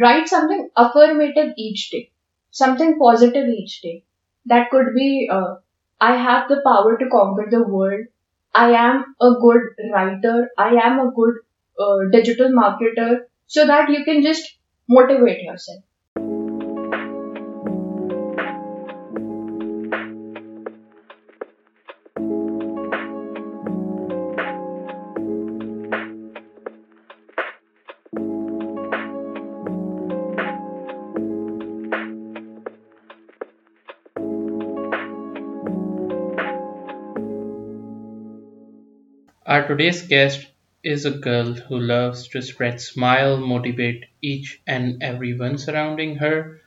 write something affirmative each day, something positive each day. That could be, uh, I have the power to conquer the world. I am a good writer. I am a good uh, digital marketer. So that you can just motivate yourself. Our today's guest is a girl who loves to spread smile, motivate each and everyone surrounding her.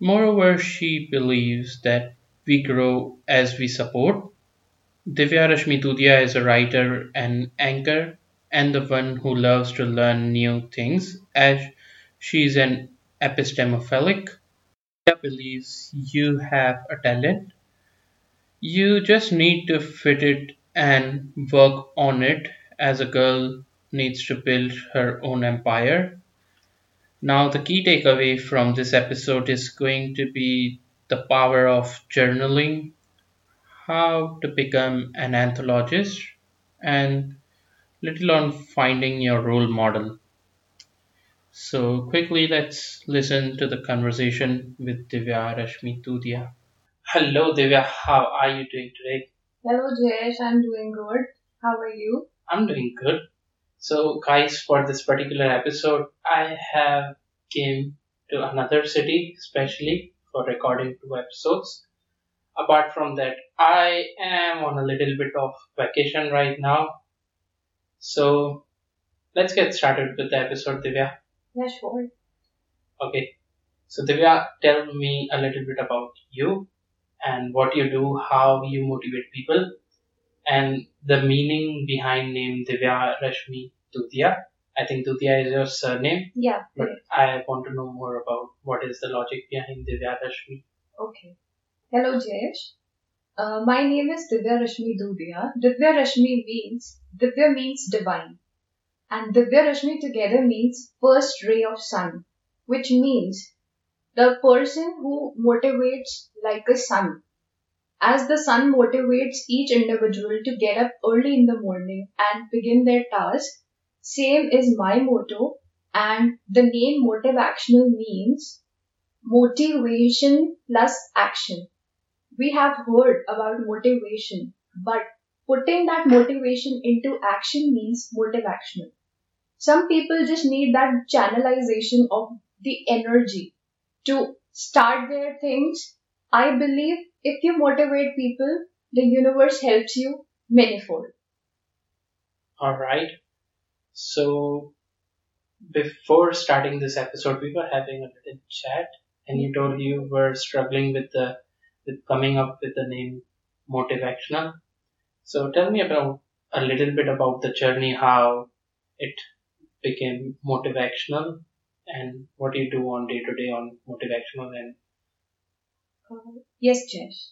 Moreover, she believes that we grow as we support. Divya Rashmi Dudia is a writer and anchor and the one who loves to learn new things as she is an epistemophilic. Divya believes you have a talent. You just need to fit it and work on it as a girl needs to build her own empire. Now, the key takeaway from this episode is going to be the power of journaling, how to become an anthologist, and little on finding your role model. So, quickly, let's listen to the conversation with Divya Rashmi Dudia. Hello, Divya. How are you doing today? Hello, Jayesh. I'm doing good. How are you? I'm doing good. So, guys, for this particular episode, I have came to another city, especially for recording two episodes. Apart from that, I am on a little bit of vacation right now. So, let's get started with the episode, Divya. Yeah, sure. Okay. So, Divya, tell me a little bit about you and what you do, how you motivate people, and the meaning behind name Divya Rashmi Dudia. I think Dudia is your surname, Yeah. but I want to know more about what is the logic behind Divya Rashmi. Okay. Hello, Jayesh. Uh, my name is Divya Rashmi Dudia. Divya Rashmi means, Divya means divine. And Divya Rashmi together means first ray of sun, which means the person who motivates like a sun. As the sun motivates each individual to get up early in the morning and begin their task, same is my motto. And the name MotiveActional means motivation plus action. We have heard about motivation, but putting that motivation into action means MotiveActional. Some people just need that channelization of the energy to start their things. I believe if you motivate people, the universe helps you manifold. All right. So, before starting this episode, we were having a little chat, and you told you were struggling with the with coming up with the name MotiveActional. So, tell me about a little bit about the journey, how it became MotiveActional, and what do you do on day to day on MotiveActional, and Uh, yes, Jayesh.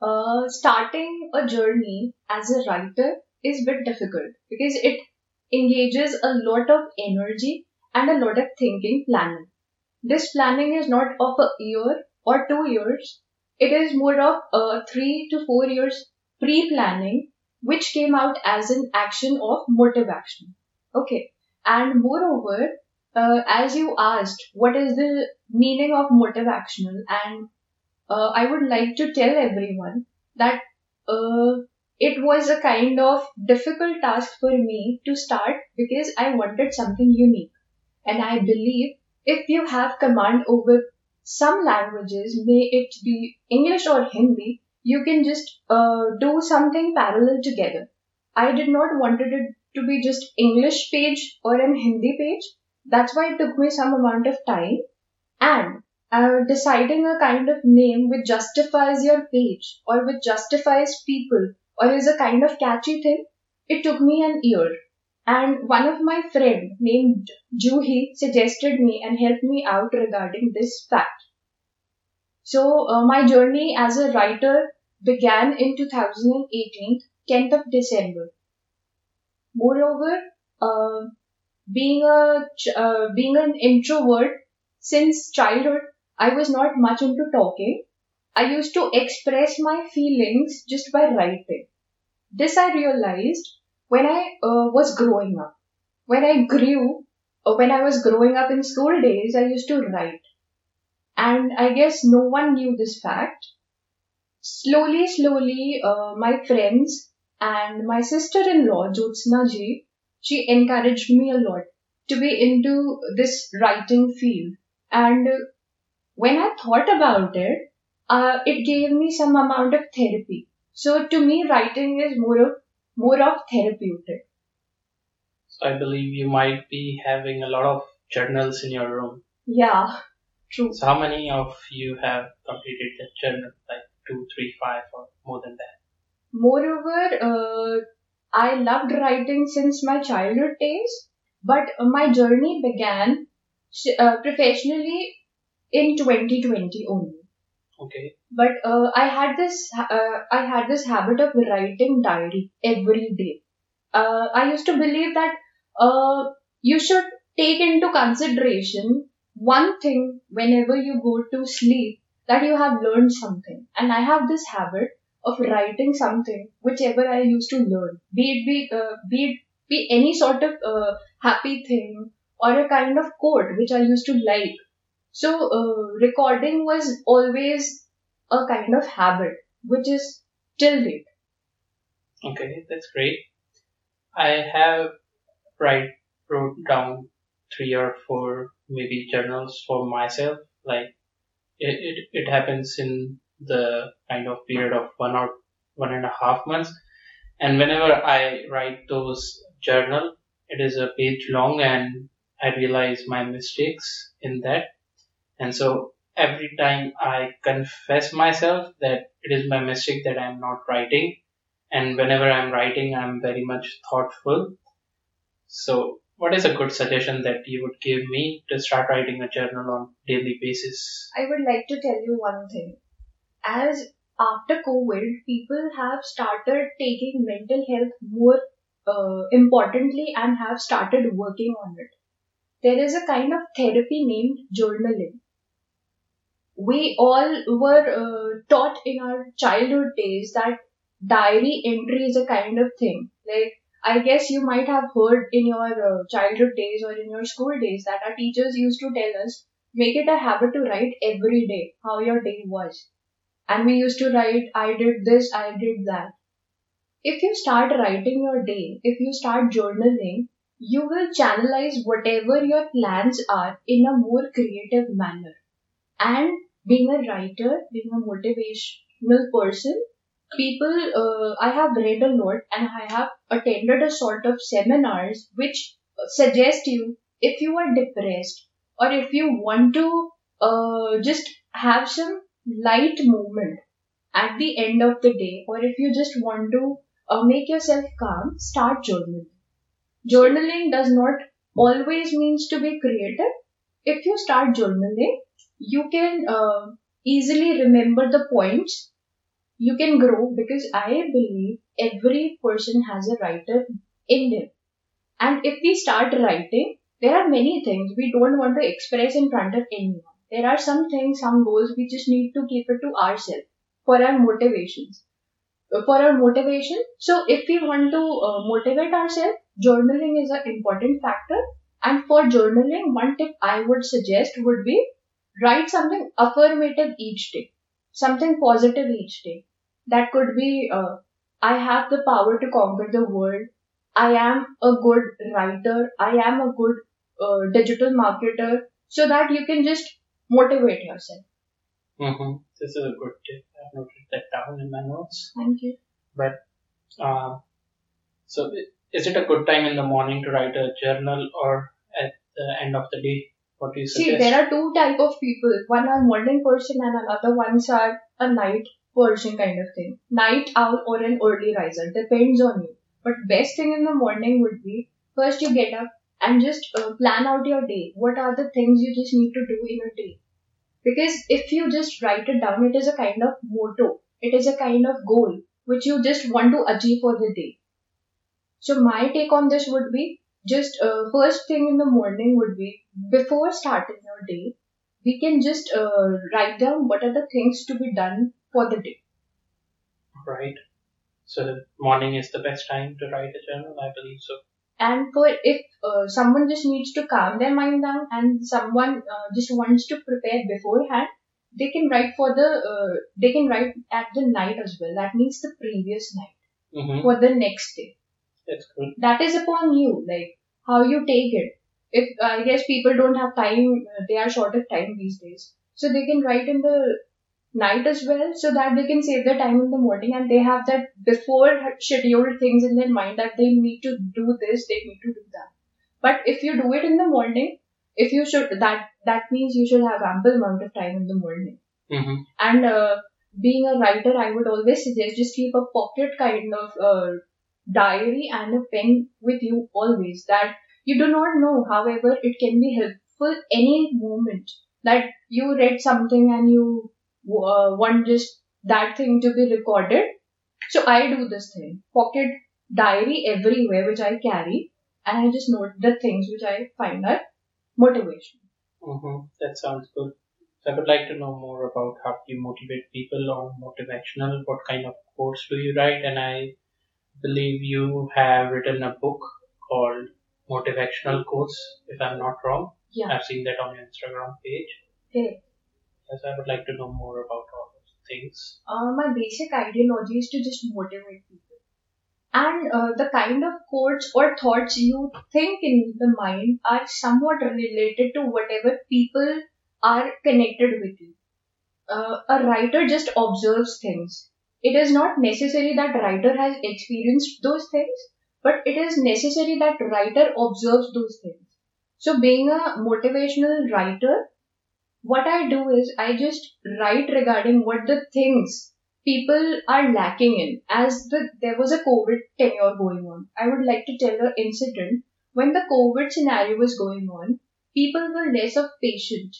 Uh, starting a journey as a writer is a bit difficult because it engages a lot of energy and a lot of thinking planning. This planning is not of a year or two years. It is more of a three to four years pre-planning, which came out as an action of motive action. Okay. And moreover, uh, as you asked, what is the meaning of MotiveActional? And uh, I would like to tell everyone that uh, it was a kind of difficult task for me to start because I wanted something unique. And I believe if you have command over some languages, may it be English or Hindi, you can just uh, do something parallel together. I did not wanted it to be just English page or an Hindi page. That's why it took me some amount of time. And uh, deciding a kind of name which justifies your page or which justifies people or is a kind of catchy thing, it took me an year. And one of my friend named Juhi suggested me and helped me out regarding this fact. So uh, my journey as a writer began in 2018, 10th of December. Moreover, uh, being a uh, being an introvert, since childhood, I was not much into talking. I used to express my feelings just by writing. This I realized when I uh, was growing up. When I grew, or when I was growing up in school days, I used to write. And I guess no one knew this fact. Slowly, slowly, uh, my friends and my sister-in-law, Jyotsna ji, she encouraged me a lot to be into this writing field. And when I thought about it, uh, it gave me some amount of therapy. So to me, writing is more of more of therapeutic. So I believe you might be having a lot of journals in your room. Yeah, true. So how many of you have completed the journal? Like two, three, five, or more than that? Moreover, uh, I loved writing since my childhood days, but my journey began uh, professionally in 2020 only. Okay. But uh, I had this uh, I had this habit of writing diary every day. Uh, I used to believe that uh, you should take into consideration one thing whenever you go to sleep that you have learned something. And I have this habit of writing something whichever I used to learn, be it be uh, be it be any sort of uh, happy thing or a kind of quote which I used to like. So uh, recording was always a kind of habit which is till date. Okay, that's great. I have write wrote down three or four maybe journals for myself. Like it, it, it happens in the kind of period of one or one and a half months. And whenever I write those journal, it is a page long and I realize my mistakes in that. And so every time I confess myself that it is my mistake that I'm not writing. And whenever I'm writing, I'm very much thoughtful. So what is a good suggestion that you would give me to start writing a journal on daily basis? I would like to tell you one thing. As after COVID, people have started taking mental health more uh, importantly and have started working on it. There is a kind of therapy named journaling. We all were uh, taught in our childhood days that diary entry is a kind of thing. Like, I guess you might have heard in your uh, childhood days or in your school days that our teachers used to tell us, make it a habit to write every day how your day was. And we used to write, I did this, I did that. If you start writing your day, if you start journaling, you will channelize whatever your plans are in a more creative manner. And being a writer, being a motivational person, people, uh, I have read a lot and I have attended a sort of seminars which suggest you if you are depressed or if you want to uh, just have some light moment at the end of the day or if you just want to uh, make yourself calm, start journaling. Journaling does not always means to be creative. If you start journaling, you can uh, easily remember the points. You can grow because I believe every person has a writer in them. And if we start writing, there are many things we don't want to express in front of anyone. There are some things, some goals we just need to keep it to ourselves for our motivations. For our motivation, so if we want to uh, motivate ourselves, journaling is an important factor. And for journaling, one tip I would suggest would be write something affirmative each day, something positive each day. That could be, uh, I have the power to conquer the world. I am a good writer. I am a good uh, digital marketer. So that you can just motivate yourself. Mm-hmm. This is a good tip. I've noted that down in my notes. Thank you. But uh, so is it a good time in the morning to write a journal or at the end of the day? What do you suggest? See, there are two type of people. One are morning person and another ones are a night person kind of thing. Night owl or an early riser depends on you. But best thing in the morning would be first you get up and just uh, plan out your day. What are the things you just need to do in a day? Because if you just write it down, it is a kind of motto. It is a kind of goal which you just want to achieve for the day. So my take on this would be just uh, first thing in the morning would be before starting your day, we can just uh, write down what are the things to be done for the day. Right. So the morning is the best time to write a journal, I believe so. And for if uh, someone just needs to calm their mind down and someone uh, just wants to prepare beforehand, they can write for the uh, they can write at the night as well. That means the previous night Mm-hmm. for the next day. That's good. That is upon you, like how you take it. If I guess people don't have time, uh, they are short of time these days, so they can write in the night as well, so that they can save their time in the morning and they have that before scheduled things in their mind that they need to do this, they need to do that. But if you do it in the morning, if you should that that means you should have ample amount of time in the morning. Mm-hmm. And uh, being a writer, I would always suggest just keep a pocket kind of uh, diary and a pen with you always. That you do not know, however, it can be helpful any moment that you read something and you uh, want just that thing to be recorded. So I do this thing, pocket diary everywhere which I carry, and I just note the things which I find are motivation. Mm-hmm. That sounds good. So I would like to know more about how you motivate people on MotiveActional. What kind of quotes do you write? And I believe you have written a book called MotiveActional Quotes, if I'm not wrong. Yeah. I've seen that on your Instagram page. Okay. Yes, I would like to know more about all those things. Uh, my basic ideology is to just motivate people. And uh, the kind of quotes or thoughts you think in the mind are somewhat related to whatever people are connected with you. Uh, a writer just observes things. It is not necessary that writer has experienced those things, but it is necessary that writer observes those things. So being a motivational writer, what I do is I just write regarding what the things people are lacking in. As the there was a COVID tenure going on, I would like to tell an incident when the COVID scenario was going on. People were less of patient,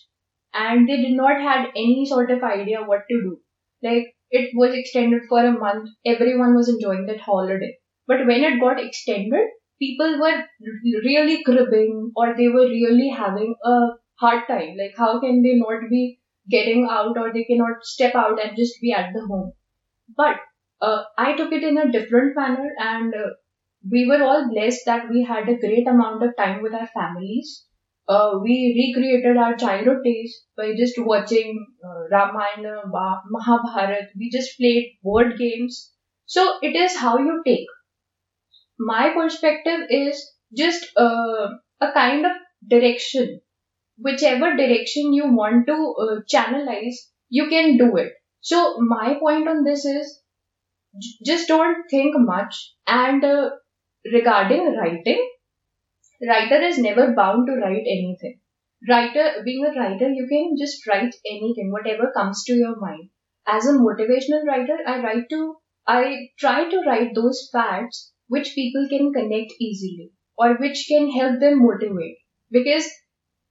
and they did not had any sort of idea what to do. Like it was extended for a month, everyone was enjoying that holiday. But when it got extended, people were really cribbing or they were really having a hard time. Like, how can they not be getting out or they cannot step out and just be at the home? But uh, I took it in a different manner and uh, we were all blessed that we had a great amount of time with our families. Uh, we recreated our childhood days by just watching uh, Ramayana, Ma- Mahabharat. We just played board games. So it is how you take. My perspective is just uh, a kind of direction. Whichever direction you want to uh, channelize, you can do it. So my point on this is j- just don't think much. And uh, regarding writing, writer is never bound to write anything. Writer, being a writer, you can just write anything, whatever comes to your mind. As a motivational writer, I write to, I try to write those facts which people can connect easily or which can help them motivate. Because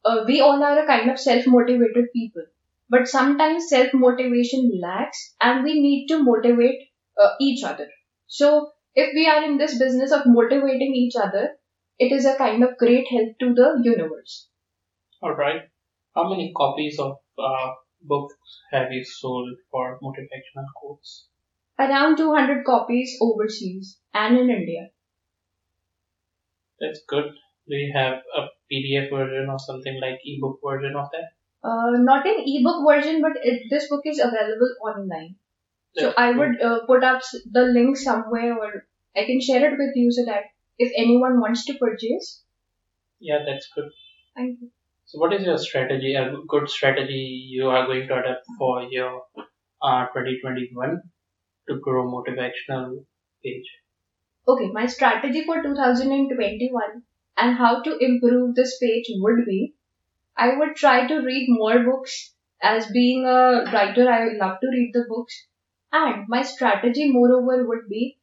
uh, we all are a kind of self-motivated people. But sometimes self-motivation lacks and we need to motivate uh, each other. So if we are in this business of motivating each other, it is a kind of great help to the universe. All right. How many copies of uh, books have you sold for MotiveActional quotes? Around 200 copies overseas and in India. That's good. Do you have a PDF version or something like ebook version of that? Uh, not an ebook version, but it, this book is available online. So I would uh, put up the link somewhere or I can share it with you so that if anyone wants to purchase, Yeah, that's good. thank you. So, what is your strategy? A good strategy you are going to adapt for your uh, 2021 to grow MotiveActional page? Okay, my strategy for 2021 and how to improve this page would be I would try to read more books. As being a writer, I love to read the books. And my strategy, moreover, would be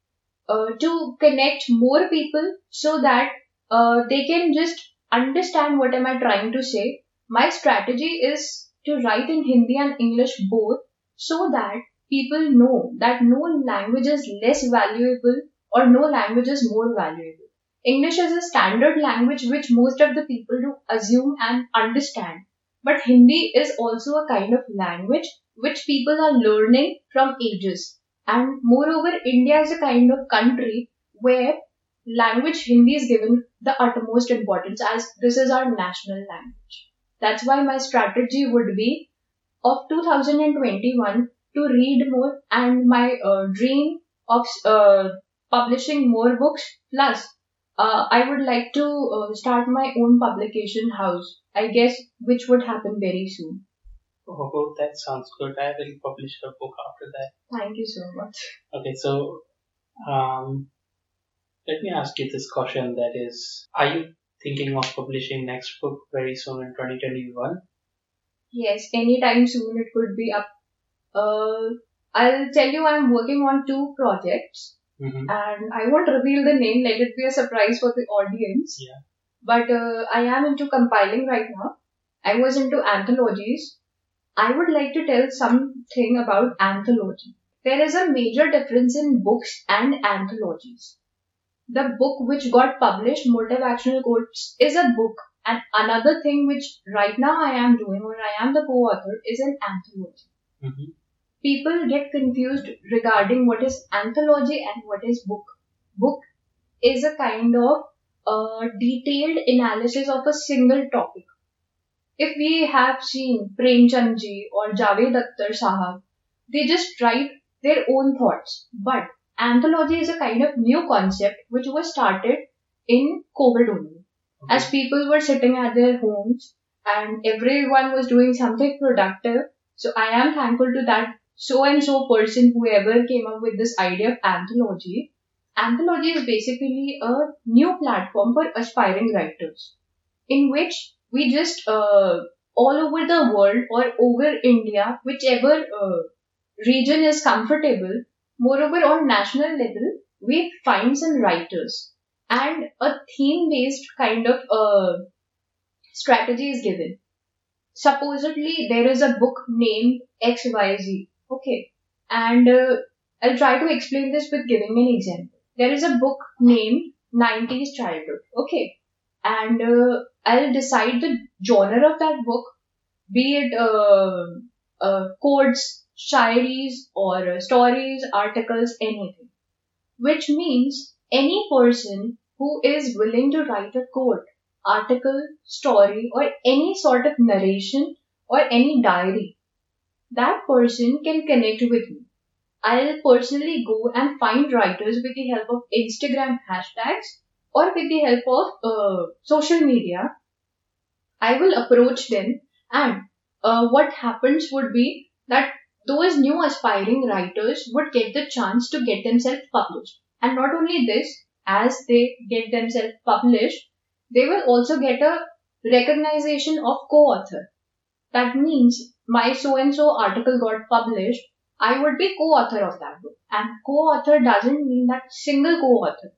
uh, to connect more people so that uh, they can just understand what am I trying to say. My strategy is to write in Hindi and English both so that people know that no language is less valuable or no language is more valuable. English is a standard language which most of the people do assume and understand. But Hindi is also a kind of language which people are learning from ages. And moreover, India is a kind of country where language Hindi is given the utmost importance as this is our national language. That's why my strategy would be of 2021 to read more and my uh, dream of uh, publishing more books plus uh, I would like to uh, start my own publication house. I guess which would happen very soon. Oh, that sounds good. I will publish a book after that. Thank you so much. Okay, so um, let me ask you this question that is, are you thinking of publishing next book very soon in 2021? Yes, anytime soon it could be up. Uh, I'll tell you I'm working on two projects Mm-hmm. and I won't reveal the name, let it be a surprise for the audience. Yeah. But uh, I am into compiling right now. I was into anthologies. I would like to tell something about anthology. There is a major difference in books and anthologies. The book which got published, MotiveActional Quotes, is a book. And another thing which right now I am doing, or I am the co-author, is an anthology Mm-hmm. People get confused regarding what is anthology and what is book. Book is a kind of uh, detailed analysis of a single topic. If we have seen Premchand ji or Javed Akhtar Sahab, they just write their own thoughts. But anthology is a kind of new concept which was started in COVID only as people were sitting at their homes and everyone was doing something productive. So I am thankful to that so and so person, whoever came up with this idea of anthology. Anthology is basically a new platform for aspiring writers in which we just uh, all over the world or over India, whichever uh, region is comfortable, moreover on national level, we find some writers and a theme based kind of uh, strategy is given. Supposedly, there is a book named XYZ. Okay. And uh, I'll try to explain this with giving an example. There is a book named 90s Childhood. Okay. And uh, I'll decide the genre of that book, be it uh, uh, quotes, shairis, or uh, stories, articles, anything. Which means any person who is willing to write a quote, article, story, or any sort of narration or any diary, that person can connect with me. I'll personally go and find writers with the help of Instagram hashtags or with the help of uh, social media. I will approach them, and uh, what happens would be that those new aspiring writers would get the chance to get themselves published. And not only this, as they get themselves published, they will also get a recognition of co-author. That means my so and so article got published, I would be co-author of that book. And co-author doesn't mean that single co-author.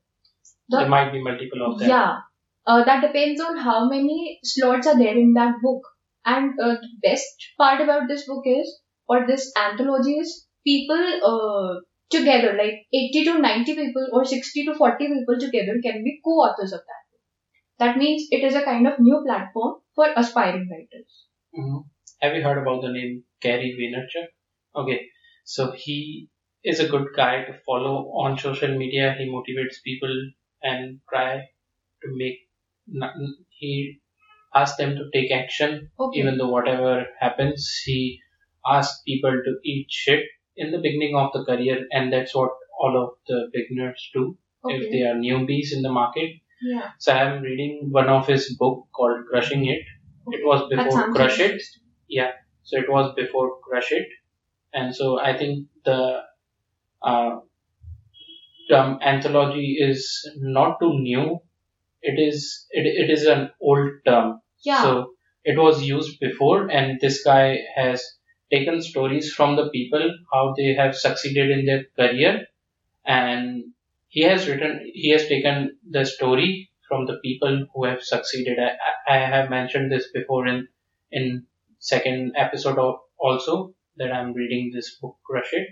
The- there might be multiple of them. yeah, uh, that depends on how many slots are there in that book. And uh, the best part about this book is, or this anthology is, people uh, together, like 80 to 90 people or 60 to 40 people together can be co-authors of that book. That means it is a kind of new platform for aspiring writers. Mhm. Have you heard about the name Gary Vaynerchuk? Okay, so he is a good guy to follow on social media. He motivates people and try to make. He asks them to take action, Okay. even though whatever happens. He asks people to eat shit in the beginning of the career, and that's what all of the beginners do if they are newbies in the market. Yeah. So I'm reading one of his book called Crushing It. It was before Crush It. Yeah, so it was before Crush It, and so I think the uh, term anthology is not too new. It is it, it is an old term. Yeah. So it was used before, and this guy has taken stories from the people how they have succeeded in their career, and he has written he has taken the story from the people who have succeeded. I, I have mentioned this before in in second episode al- also that I'm reading this book Crush It.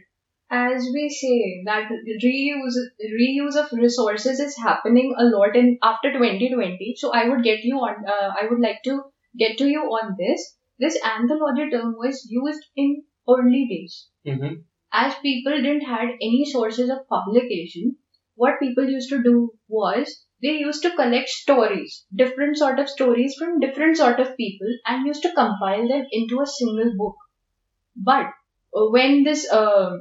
as we say that reuse reuse of resources is happening a lot in after 2020 so i would get you on uh, i would like to get to you on this this anthology term was used in early days. Mm-hmm. As people didn't had any sources of publication, what people used to do was they used to collect stories, different sort of stories from different sort of people and used to compile them into a single book. But uh, when this uh,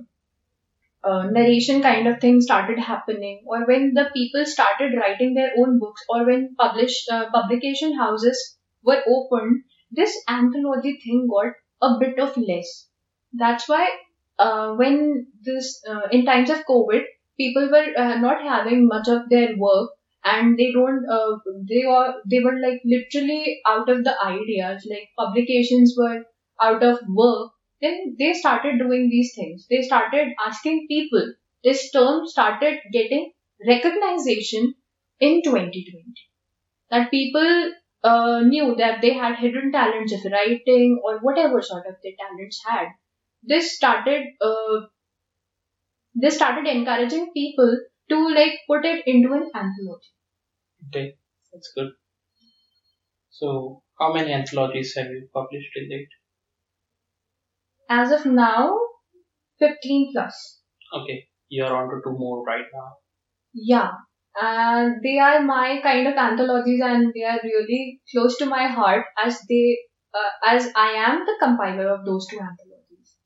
uh, narration kind of thing started happening, or when the people started writing their own books, or when publish uh, publication houses were opened, this anthology thing got a bit of less. That's why uh, when this uh, in times of COVID, people were uh, not having much of their work, and they don't uh, they were they were like literally out of the ideas. Like publications were out of work then they started doing these things. They started asking people. This term started getting recognition in 2020. That people uh, knew that they had hidden talents of writing or whatever sort of their talents had. This started uh, this started encouraging people to like put it into an anthology. Okay, that's good. So, how many anthologies have you published to date? As of now, 15 plus. Okay, you're on to two more right now. Yeah, and they are my kind of anthologies, and they are really close to my heart as they, uh, as I am the compiler of those two anthologies.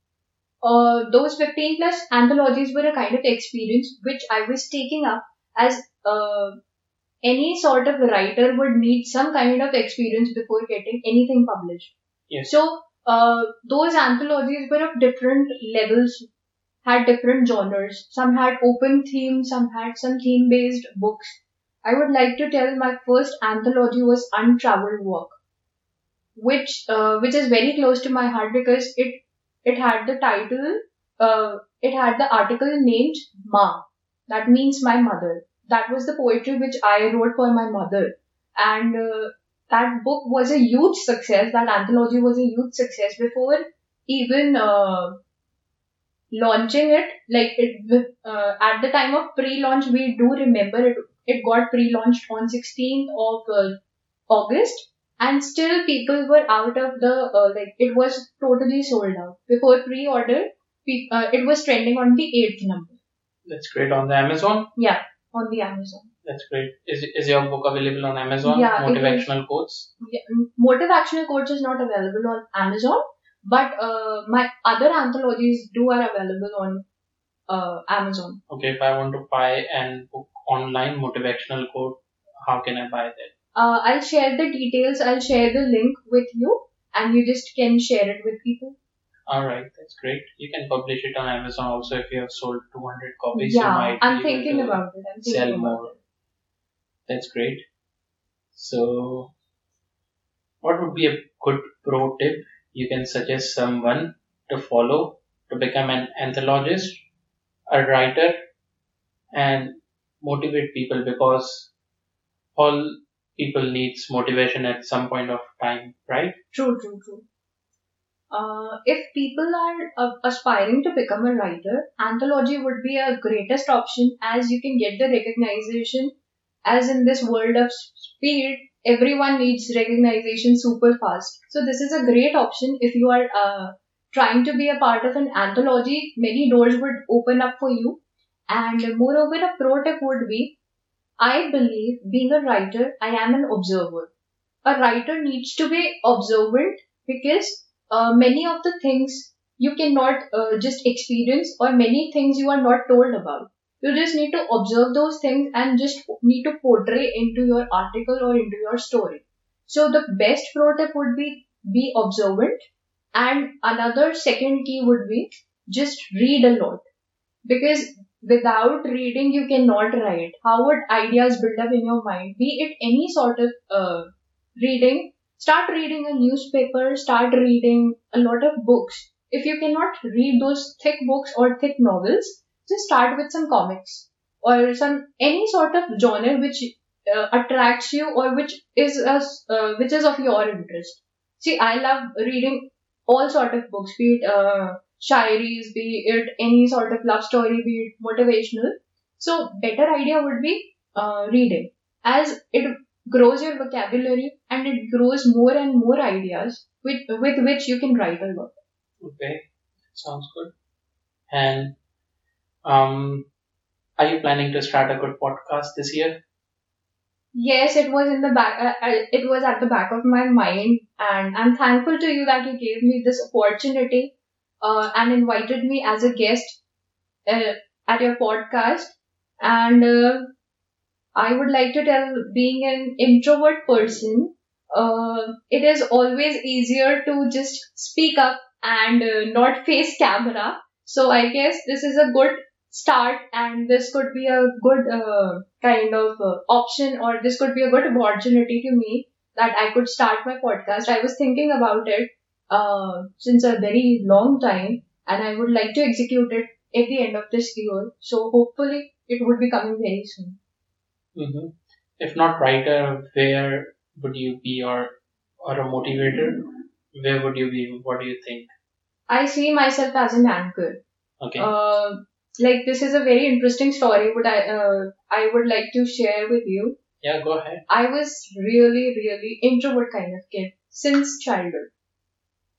Uh, those 15 plus anthologies were a kind of experience which I was taking up as uh, any sort of writer would need some kind of experience before getting anything published. Yes. So uh, those anthologies were of different levels, had different genres. Some had open themes, some had some theme based books. I would like to tell my first anthology was Untraveled Work, which uh, which is very close to my heart because it it had the title, uh, it had the article named Ma. That means my mother. That was the poetry which I wrote for my mother, and uh, that book was a huge success. That anthology was a huge success before even uh, launching it. Like it uh, at the time of pre-launch, we do remember it. It got pre-launched on 16th of uh, August, and still people were out of the uh, like. It was totally sold out before pre-order. pe- Uh, it was trending on the eighth number. That's great on the Amazon. Yeah, on the Amazon. That's great. Is, is your book available on Amazon? Yeah. MotiveActional quotes. Yeah, MotiveActional quotes is not available on Amazon, but uh, my other anthologies do are available on uh, Amazon. Okay, if I want to buy an book online, MotiveActional quote, how can I buy that? Uh, I'll share the details. I'll share the link with you, and you just can share it with people. Alright, that's great. You can publish it on Amazon also if you have sold 200 copies. you yeah, might I'm thinking about it. I'm thinking sell about more. it. That's great. So, what would be a good pro tip you can suggest someone to follow to become an anthologist, a writer, and motivate people because all people needs motivation at some point of time, right? True, true, true. Uh, if people are uh, aspiring to become a writer, anthology would be a greatest option as you can get the recognition. As in this world of speed, everyone needs recognition super fast. So this is a great option if you are uh, trying to be a part of an anthology. Many doors would open up for you. And moreover, a pro tip would be, I believe being a writer, I am an observer. A writer needs to be observant because uh, many of the things you cannot uh, just experience or many things you are not told about. You just need to observe those things and just need to portray into your article or into your story. So the best pro tip would be be observant and another second key would be just read a lot because without reading you cannot write. How would ideas build up in your mind? Be it any sort of uh, reading start reading a newspaper, start reading a lot of books. If you cannot read those thick books or thick novels, just start with some comics or some any sort of genre which uh, attracts you or which is a, uh, which is of your interest. See, I love reading all sort of books, be it uh, shairis, be it any sort of love story, be it motivational. So, better idea would be uh, reading, as it grows your vocabulary and it grows more and more ideas with, with which you can write a lot. Okay, sounds good. And um, are you planning to start a good podcast this year? Yes, it was in the back. Uh, uh, it was at the back of my mind, and I'm thankful to you that you gave me this opportunity uh, and invited me as a guest uh, at your podcast. And uh, I would like to tell, being an introvert person, uh, it is always easier to just speak up and uh, not face camera. So I guess this is a good start and this could be a good uh, kind of uh, option or this could be a good opportunity to me that I could start my podcast. I was thinking about it uh, since a very long time and I would like to execute it at the end of this year. So hopefully it would be coming very soon. Mm-hmm. If not writer, where would you be or or a motivator? Where would you be? What do you think? I see myself as an anchor. Okay. Uh, like this is a very interesting story, but I uh, I would like to share with you. yeah, go ahead. I was really really introvert kind of kid since childhood,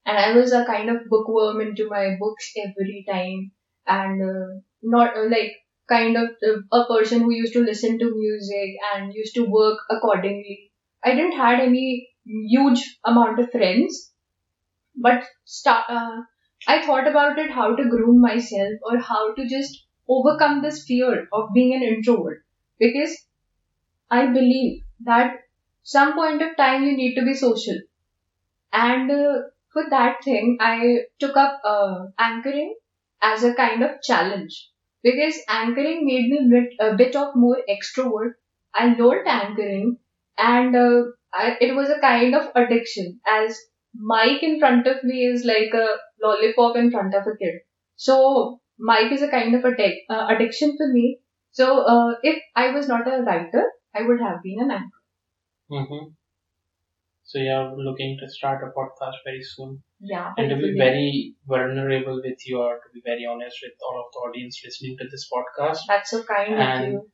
and I was a kind of bookworm into my books every time, and uh, not uh, like kind of uh, a person who used to listen to music and used to work accordingly. I didn't had any huge amount of friends, but start, uh, I thought about it how to groom myself or how to just overcome this fear of being an introvert. Because I believe that some point of time you need to be social. And uh, for that thing I took up uh, anchoring as a kind of challenge because anchoring made me bit, a bit of more extrovert. I learned anchoring and uh, I, it was a kind of addiction as mic in front of me is like a lollipop in front of a kid. So mic is a kind of addic- uh, addiction for me. So uh, if I was not a writer, I would have been an anchor. Mm-hmm. So you're looking to start a podcast very soon. Yeah. And to be very vulnerable with you or to be very honest with all of the audience listening to this podcast. That's so kind of you.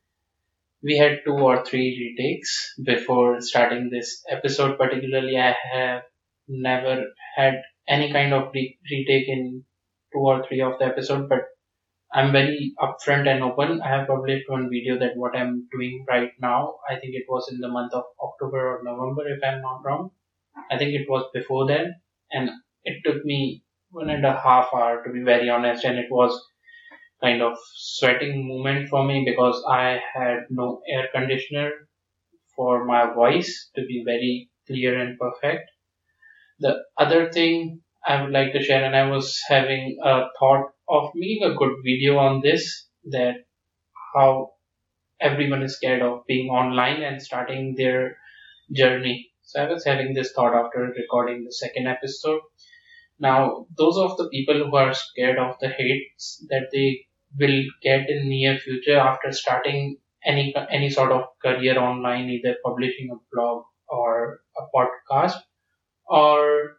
we had two or three retakes before starting this episode particularly i have never had any kind of re- retake in two or three of the episode but i'm very upfront and open i have published one video that what i'm doing right now i think it was in the month of october or november if i'm not wrong i think it was before then and it took me one and a half hour to be very honest and it was kind of sweating moment for me because I had no air conditioner for my voice to be very clear and perfect. The other thing I would like to share, and I was having a thought of making a good video on this that how everyone is scared of being online and starting their journey. So I was having this thought after recording the second episode. Now, those of the people who are scared of the hates that they will get in near future after starting any any sort of career online, either publishing a blog or a podcast, or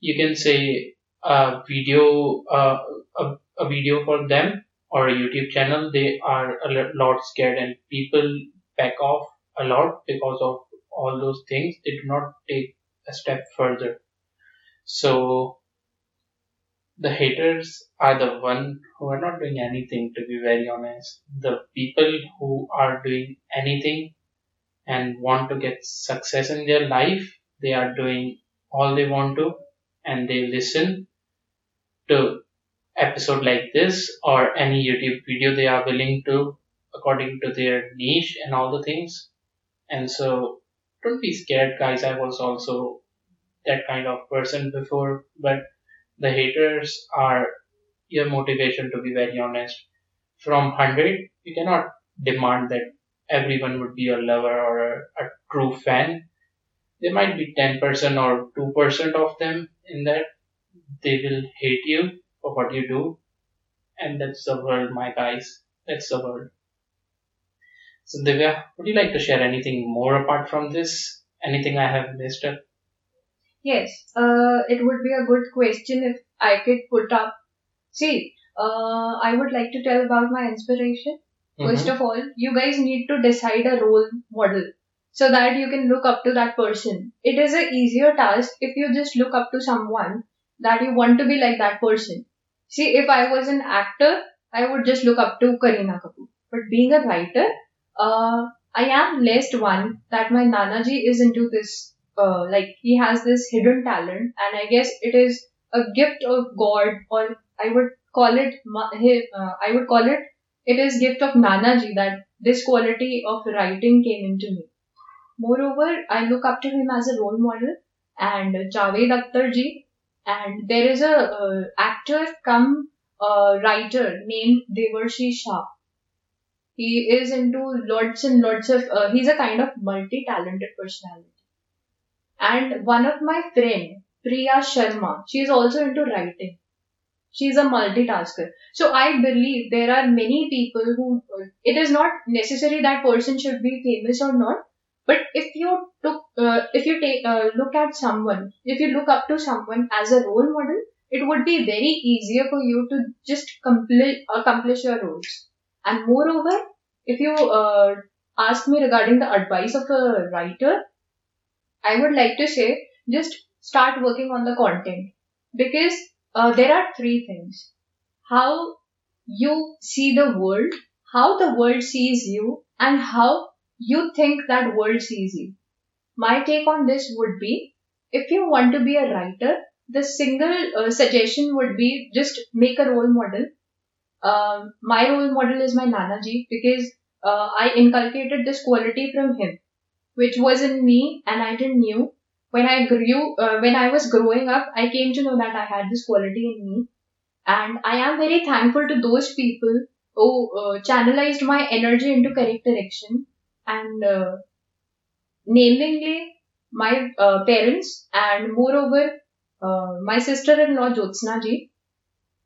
you can say a video, uh, a, a video for them or a YouTube channel, they are a lot scared and people back off a lot because of all those things. They do not take a step further. So the haters are the one who are not doing anything to be very honest. The people who are doing anything and want to get success in their life, they are doing all they want to and they listen to episode like this or any YouTube video they are willing to according to their niche and all the things. And so don't be scared guys. I was also that kind of person before, but the haters are your motivation to be very honest. From 100, you cannot demand that everyone would be your lover or a, a true fan. There might be 10% or 2% of them in that they will hate you for what you do. And that's the world, my guys. That's the world. So Divya, would you like to share anything more apart from this? Anything I have missed? Up? Yes, uh, it would be a good question if I could put up. See, uh, I would like to tell about my inspiration. First of all, you guys need to decide a role model. so that you can look up to that person. It is a easier task if you just look up to someone that you want to be like that person. See, if I was an actor, I would just look up to Kareena Kapoor. But being a writer, uh, I am blessed one that my Nanaji is into this, uh, like he has this hidden talent, and I guess it is a gift of God, or I would call it, uh, I would call it, it is gift of Nanaji that this quality of writing came into me. Moreover, I look up to him as a role model, and Javed Akhtar ji, and there is a uh, actor come uh, writer named Devarshi Shah. He is into lots and lots of, uh, he's a kind of multi-talented personality. And one of my friend, Priya Sharma, she is also into writing. She is a multitasker. So I believe there are many people who, it is not necessary that person should be famous or not, but if you took, uh, if you take, uh, look at someone, if you look up to someone as a role model, it would be very easier for you to just complete, accomplish your roles. And moreover, if you uh, ask me regarding the advice of a writer, I would like to say just start working on the content because uh, there are three things. How you see the world, how the world sees you, and how you think that world sees you. My take on this would be if you want to be a writer, the single uh, suggestion would be just make a role model. Uh, my role model is my Nanaji because uh, I inculcated this quality from him, which was in me and I didn't knew. When I grew, uh, when I was growing up, I came to know that I had this quality in me. And I am very thankful to those people who uh, channelized my energy into correct direction and uh, namely my uh, parents and moreover uh, my sister-in-law Jyotsna ji,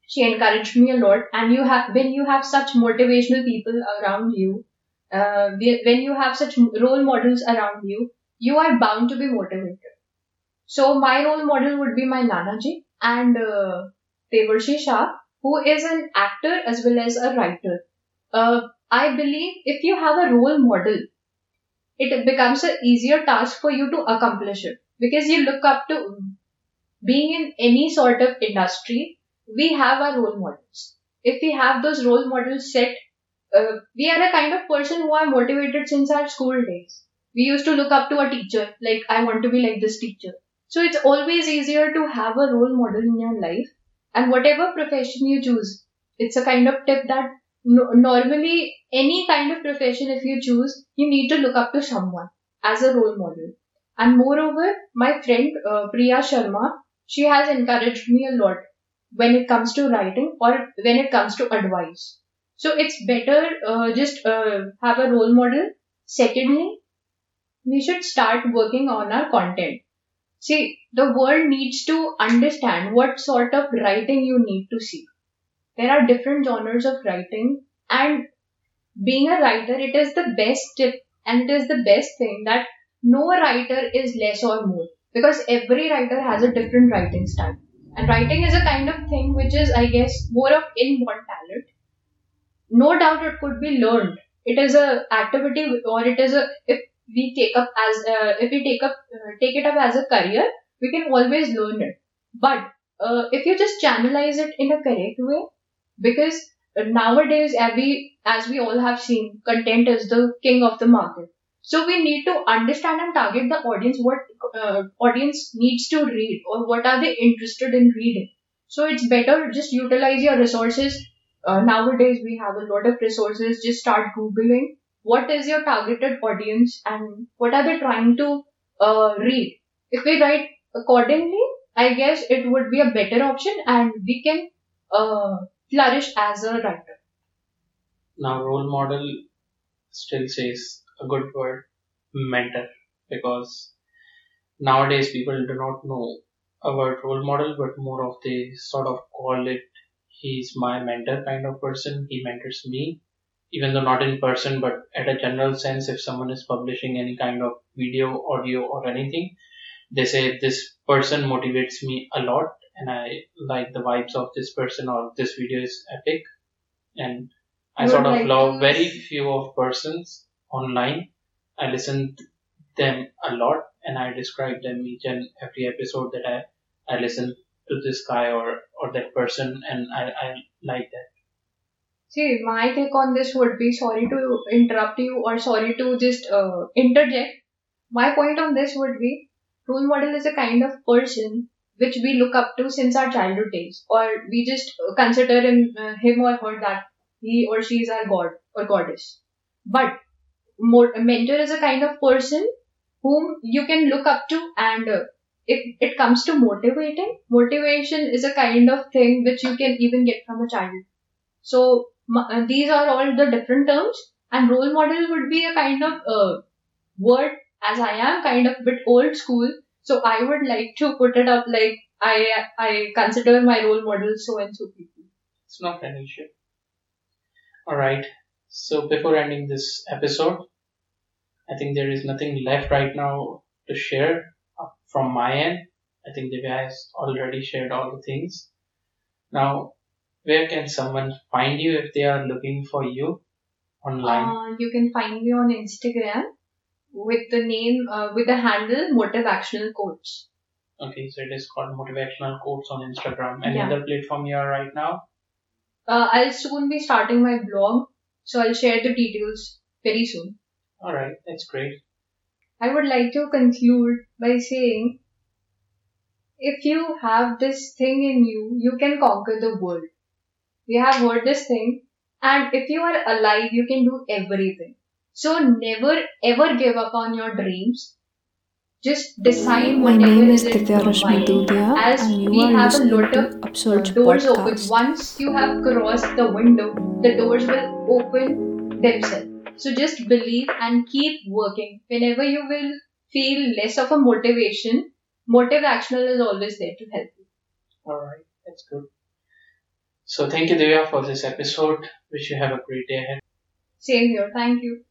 she encouraged me a lot. And you have when you have such motivational people around you, uh, when you have such role models around you, you are bound to be motivated. So my role model would be my Nana ji and uh, Devarshi Shah, who is an actor as well as a writer. Uh, I believe if you have a role model, it becomes an easier task for you to accomplish it because you look up to being in any sort of industry, we have our role models. If we have those role models set, uh, we are a kind of person who are motivated since our school days. We used to look up to a teacher, like, I want to be like this teacher. So it's always easier to have a role model in your life. And whatever profession you choose, it's a kind of tip that no, normally any kind of profession if you choose, you need to look up to someone as a role model. And moreover, my friend uh, Priya Sharma, she has encouraged me a lot when it comes to writing or when it comes to advice. So it's better uh, just uh, have a role model. Secondly, we should start working on our content. See, the world needs to understand what sort of writing you need to see. There are different genres of writing and being a writer, it is the best tip and it is the best thing that no writer is less or more because every writer has a different writing style. And writing is a kind of thing which is, I guess, more of inborn talent. No doubt it could be learned. It is a activity or it is a, if we take up as, uh, if we take up, uh, take it up as a career, we can always learn it. But uh, if you just channelize it in a correct way, because nowadays, we, as we all have seen, content is the king of the market. So we need to understand and target the audience, what uh, audience needs to read or what are they interested in reading. So it's better just utilize your resources. Uh, nowadays we have a lot of resources. Just start Googling what is your targeted audience and what are they trying to uh, read. If we write accordingly, I guess it would be a better option and we can uh, flourish as a writer. Now, role model still says a good word mentor because nowadays people do not know about role model but more of they sort of call it he's my mentor kind of person. He mentors me even though not in person but at a general sense if someone is publishing any kind of video audio or anything they say this person motivates me a lot and i like the vibes of this person or this video is epic. And i sort of love very few of persons online. I listen them a lot, and I describe them each and every episode that I, I listen to this guy or, or that person, and I, I like that. See, my take on this would be sorry to interrupt you or sorry to just uh, interject. My point on this would be role model is a kind of person which we look up to since our childhood days, or we just consider him, uh, him or her that he or she is our god or goddess. But mo- a mentor is a kind of person whom you can look up to, and uh, if it comes to motivating, motivation is a kind of thing which you can even get from a child. So uh, these are all the different terms, and role model would be a kind of uh, word. As I am kind of bit old school, so I would like to put it up like I I consider my role model so and so people. It's not an issue. Alright, so before ending this episode, I think there is nothing left right now to share from my end. I think Divya has already shared all the things. Now, where can someone find you if they are looking for you online? Uh, you can find me on Instagram with the name uh, with the handle motivational coach. Okay, so it is called MotiveActional Quotes on Instagram. Any Yeah. other platform you are right now? Uh, I'll soon be starting my blog, so I'll share the details very soon. Alright, that's great. I would like to conclude by saying if you have this thing in you, you can conquer the world. We have heard this thing, and if you are alive, you can do everything. So never ever give up on your dreams. Just decide My name is your Rashmi mind. Dudia, As and you we are have a lot of doors open. Once you have crossed the window, the doors will open themselves. So just believe and keep working. Whenever you will feel less of a motivation, MotiveActional is always there to help you. Alright, that's good. So thank you Divya for this episode. Wish you have a great day ahead. Same here. Thank you.